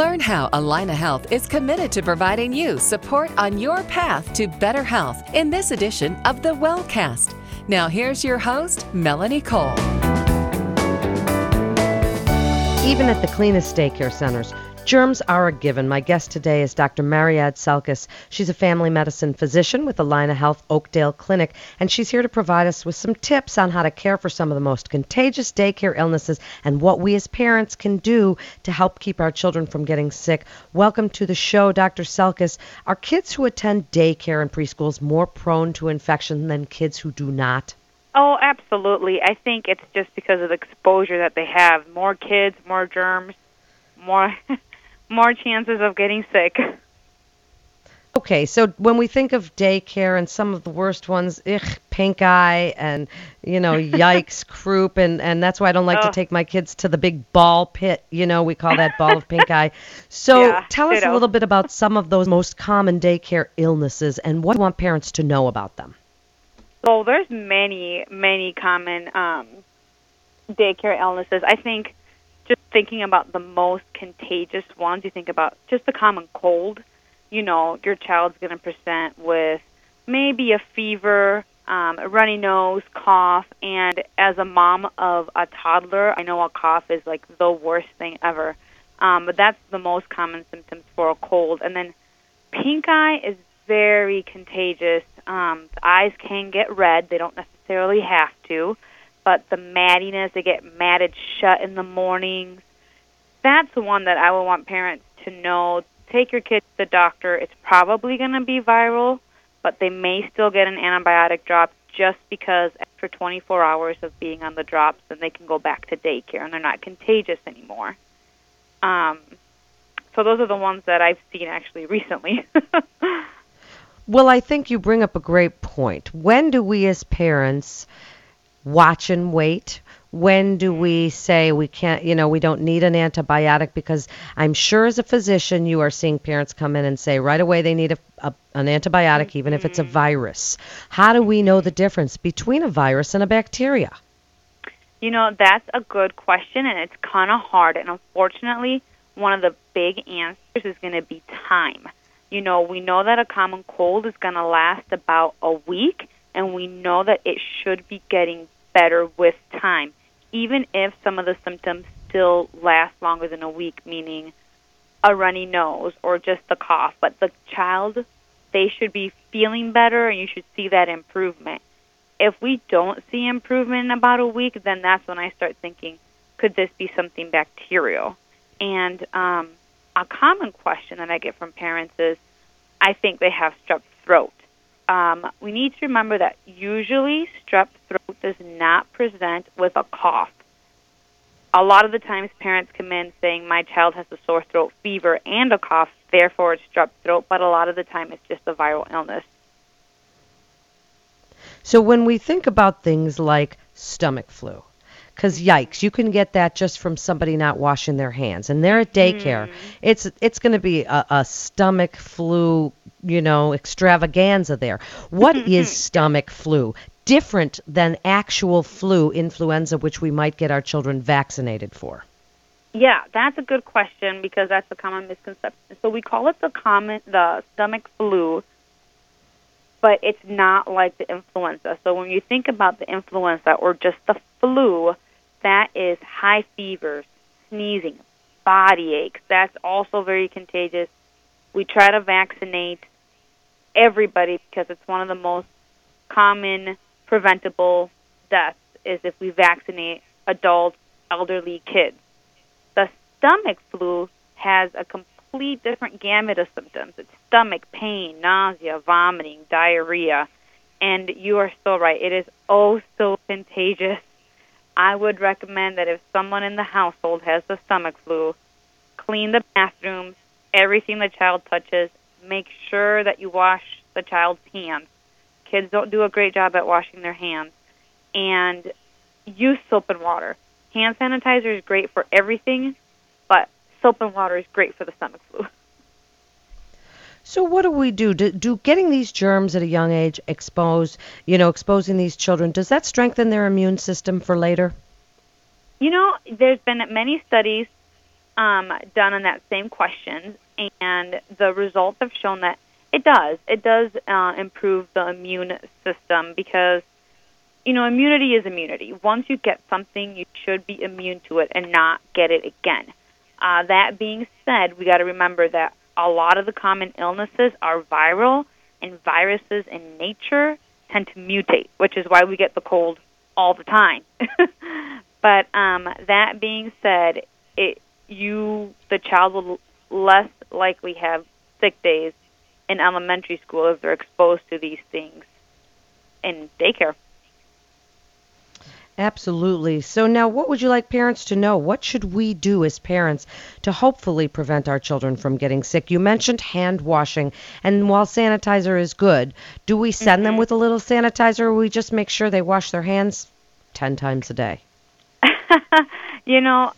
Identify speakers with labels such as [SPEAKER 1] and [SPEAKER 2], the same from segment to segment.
[SPEAKER 1] Learn how Allina Health is committed to providing you support on your path to better health in this edition of the Wellcast. Now, here's your host, Melanie Cole.
[SPEAKER 2] Even at the cleanest daycare centers, Germs are a given. My guest today is Dr. Maried Celkis. She's a family medicine physician with Allina Health Oakdale Clinic, and she's here to provide us with some tips on how to care for some of the most contagious daycare illnesses and what we as parents can do to help keep our children from getting sick. Welcome to the show, Dr. Celkis. Are kids who attend daycare and preschools more prone to infection than kids who do not?
[SPEAKER 3] Oh, absolutely. I think it's just because of the exposure that they have. More kids, more germs, more more chances of getting sick.
[SPEAKER 2] Okay, so when we think of daycare and some of the worst ones, ugh, pink eye and you know, yikes, croup, and and that's why I don't like oh. to take my kids to the big ball pit. You know, we call that ball of pink eye. So
[SPEAKER 3] yeah,
[SPEAKER 2] tell us a little bit about some of those most common daycare illnesses and what you want parents to know about them.
[SPEAKER 3] So there's many, many common um, daycare illnesses. I think just thinking about the most contagious ones, you think about just the common cold. You know, your child's going to present with maybe a fever, um, a runny nose, cough, and as a mom of a toddler, I know a cough is like the worst thing ever. Um, but that's the most common symptoms for a cold. And then pink eye is very contagious. Um, the eyes can get red; they don't necessarily have to but the mattiness, they get matted shut in the mornings. That's the one that I would want parents to know. Take your kids to the doctor. It's probably going to be viral, but they may still get an antibiotic drop just because after 24 hours of being on the drops, then they can go back to daycare and they're not contagious anymore. Um, so those are the ones that I've seen actually recently.
[SPEAKER 2] well, I think you bring up a great point. When do we as parents watch and wait? When do we say we can't, you know, we don't need an antibiotic? Because I'm sure as a physician, you are seeing parents come in and say right away they need a, a an antibiotic, mm-hmm. even if it's a mm-hmm. virus. How do we know the difference between a virus and a bacteria?
[SPEAKER 3] You know, that's a good question, and it's kind of hard. And unfortunately, one of the big answers is going to be time. You know, we know that a common cold is going to last about a week and we know that it should be getting better with time, even if some of the symptoms still last longer than a week, meaning a runny nose or just the cough. But the child, they should be feeling better, and you should see that improvement. If we don't see improvement in about a week, then that's when I start thinking, could this be something bacterial? And um, a common question that I get from parents is, I think they have strep throat um, we need to remember that usually strep throat does not present with a cough. A lot of the times, parents come in saying, My child has a sore throat fever and a cough, therefore it's strep throat, but a lot of the time it's just a viral illness.
[SPEAKER 2] So, when we think about things like stomach flu, because yikes, you can get that just from somebody not washing their hands, and they're at daycare. Mm. It's it's going to be a, a stomach flu you know, extravaganza there. What mm-hmm. is stomach flu? Different than actual flu, influenza, which we might get our children vaccinated for.
[SPEAKER 3] Yeah, that's a good question because that's a common misconception. So we call it the common the stomach flu, but it's not like the influenza. So when you think about the influenza or just the flu, that is high fevers, sneezing, body aches. That's also very contagious. We try to vaccinate everybody because it's one of the most common preventable deaths is if we vaccinate adults, elderly, kids. The stomach flu has a complete different gamut of symptoms. It's stomach pain, nausea, vomiting, diarrhea, and you are so right. It is oh so contagious. I would recommend that if someone in the household has the stomach flu, clean the bathrooms, everything the child touches, make sure that you wash the child's hands. Kids don't do a great job at washing their hands. And use soap and water. Hand sanitizer is great for everything, but soap and water is great for the stomach flu.
[SPEAKER 2] So what do we do? do? Do getting these germs at a young age expose, you know, exposing these children, does that strengthen their immune system for later?
[SPEAKER 3] You know, there's been many studies um, done on that same question, and the results have shown that it does. It does uh, improve the immune system because, you know, immunity is immunity. Once you get something, you should be immune to it and not get it again. Uh, that being said, we got to remember that a lot of the common illnesses are viral, and viruses in nature tend to mutate, which is why we get the cold all the time. but um, that being said, it you the child will less likely have sick days in elementary school if they're exposed to these things in daycare.
[SPEAKER 2] Absolutely. So now what would you like parents to know? What should we do as parents to hopefully prevent our children from getting sick? You mentioned hand washing, and while sanitizer is good, do we send mm-hmm. them with a little sanitizer or we just make sure they wash their hands 10 times a day?
[SPEAKER 3] you know,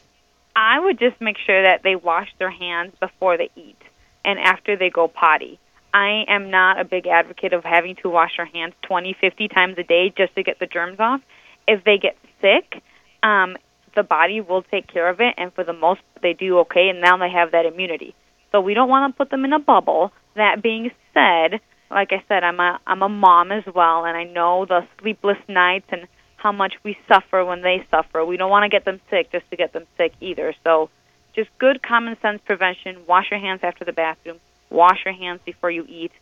[SPEAKER 3] I would just make sure that they wash their hands before they eat and after they go potty. I am not a big advocate of having to wash our hands 20, 50 times a day just to get the germs off. If they get sick, um, the body will take care of it, and for the most, they do okay, and now they have that immunity. So we don't want to put them in a bubble. That being said, like I said, I'm a I'm a mom as well, and I know the sleepless nights and how much we suffer when they suffer. We don't want to get them sick just to get them sick either. So, just good common sense prevention. Wash your hands after the bathroom wash your hands before you eat,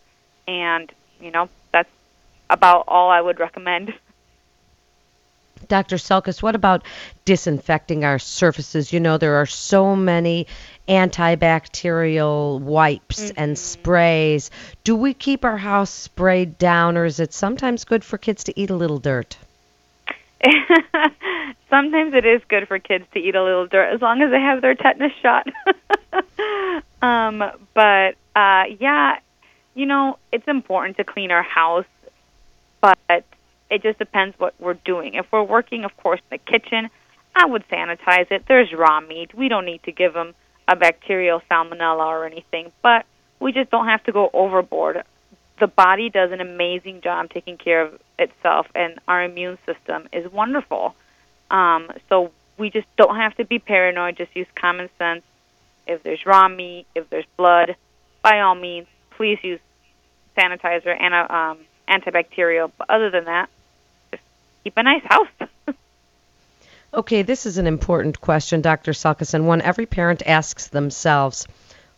[SPEAKER 3] and you know that's about all I would recommend.
[SPEAKER 2] Dr. Celkis, what about disinfecting our surfaces? You know, there are so many antibacterial wipes mm-hmm. and sprays. Do we keep our house sprayed down, or is it sometimes good for kids to eat a little dirt?
[SPEAKER 3] sometimes it is good for kids to eat a little dirt as long as they have their tetanus shot. um, but uh, yeah, you know, it's important to clean our house, but it just depends what we're doing. If we're working, of course, in the kitchen, I would sanitize it. There's raw meat. We don't need to give them a bacterial salmonella or anything, but we just don't have to go overboard. The body does an amazing job taking care of itself, and our immune system is wonderful. Um, so we just don't have to be paranoid. Just use common sense. If there's raw meat, if there's blood, by all means, please use sanitizer and a, um, antibacterial. But other than that, just keep a nice house.
[SPEAKER 2] okay, this is an important question, Dr. Celkis, and one every parent asks themselves.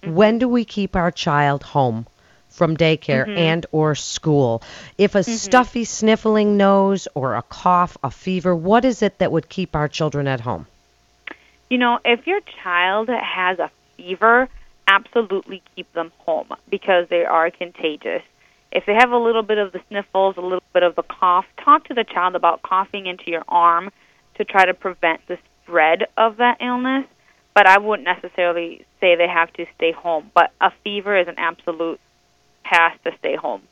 [SPEAKER 2] Mm-hmm. When do we keep our child home? From daycare mm-hmm. and or school. If a mm-hmm. stuffy sniffling nose or a cough, a fever, what is it that would keep our children at home?
[SPEAKER 3] You know, if your child has a fever, absolutely keep them home because they are contagious. If they have a little bit of the sniffles, a little bit of the cough, talk to the child about coughing into your arm to try to prevent the spread of that illness. But I wouldn't necessarily say they have to stay home. But a fever is an absolute pass to stay home.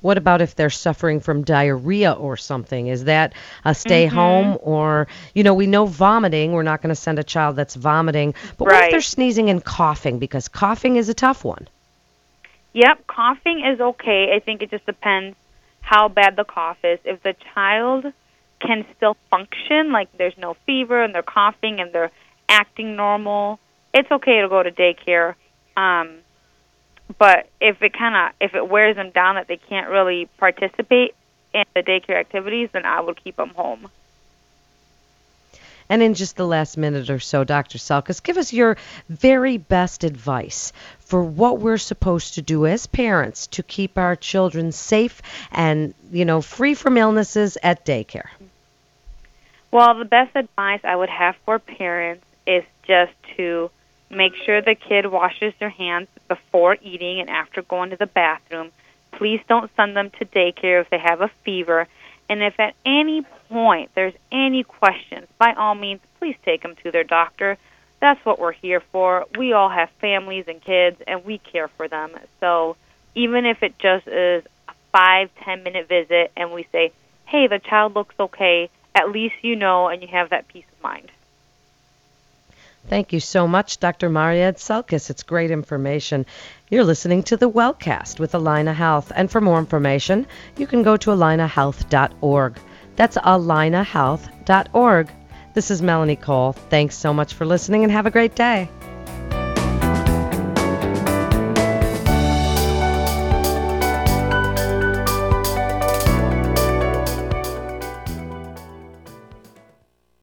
[SPEAKER 2] What about if they're suffering from diarrhea or something? Is that a stay mm-hmm. home or you know, we know vomiting, we're not going to send a child that's vomiting, but right. what if they're sneezing and coughing because coughing is a tough one?
[SPEAKER 3] Yep, coughing is okay. I think it just depends how bad the cough is. If the child can still function, like there's no fever and they're coughing and they're acting normal, it's okay to go to daycare. Um, but if it kind of if it wears them down that they can't really participate in the daycare activities, then I would keep them home.
[SPEAKER 2] And in just the last minute or so, Dr. Celkis, give us your very best advice for what we're supposed to do as parents to keep our children safe and, you know, free from illnesses at daycare.
[SPEAKER 3] Well, the best advice I would have for parents is just to Make sure the kid washes their hands before eating and after going to the bathroom. Please don't send them to daycare if they have a fever. And if at any point there's any questions, by all means, please take them to their doctor. That's what we're here for. We all have families and kids, and we care for them. So even if it just is a five, ten minute visit, and we say, hey, the child looks okay, at least you know and you have that peace of mind.
[SPEAKER 2] Thank you so much, Dr. Maried Celkis. It's great information. You're listening to the Wellcast with Allina Health. And for more information, you can go to allinahealth.org. That's allinahealth.org. This is Melanie Cole. Thanks so much for listening and have a great day.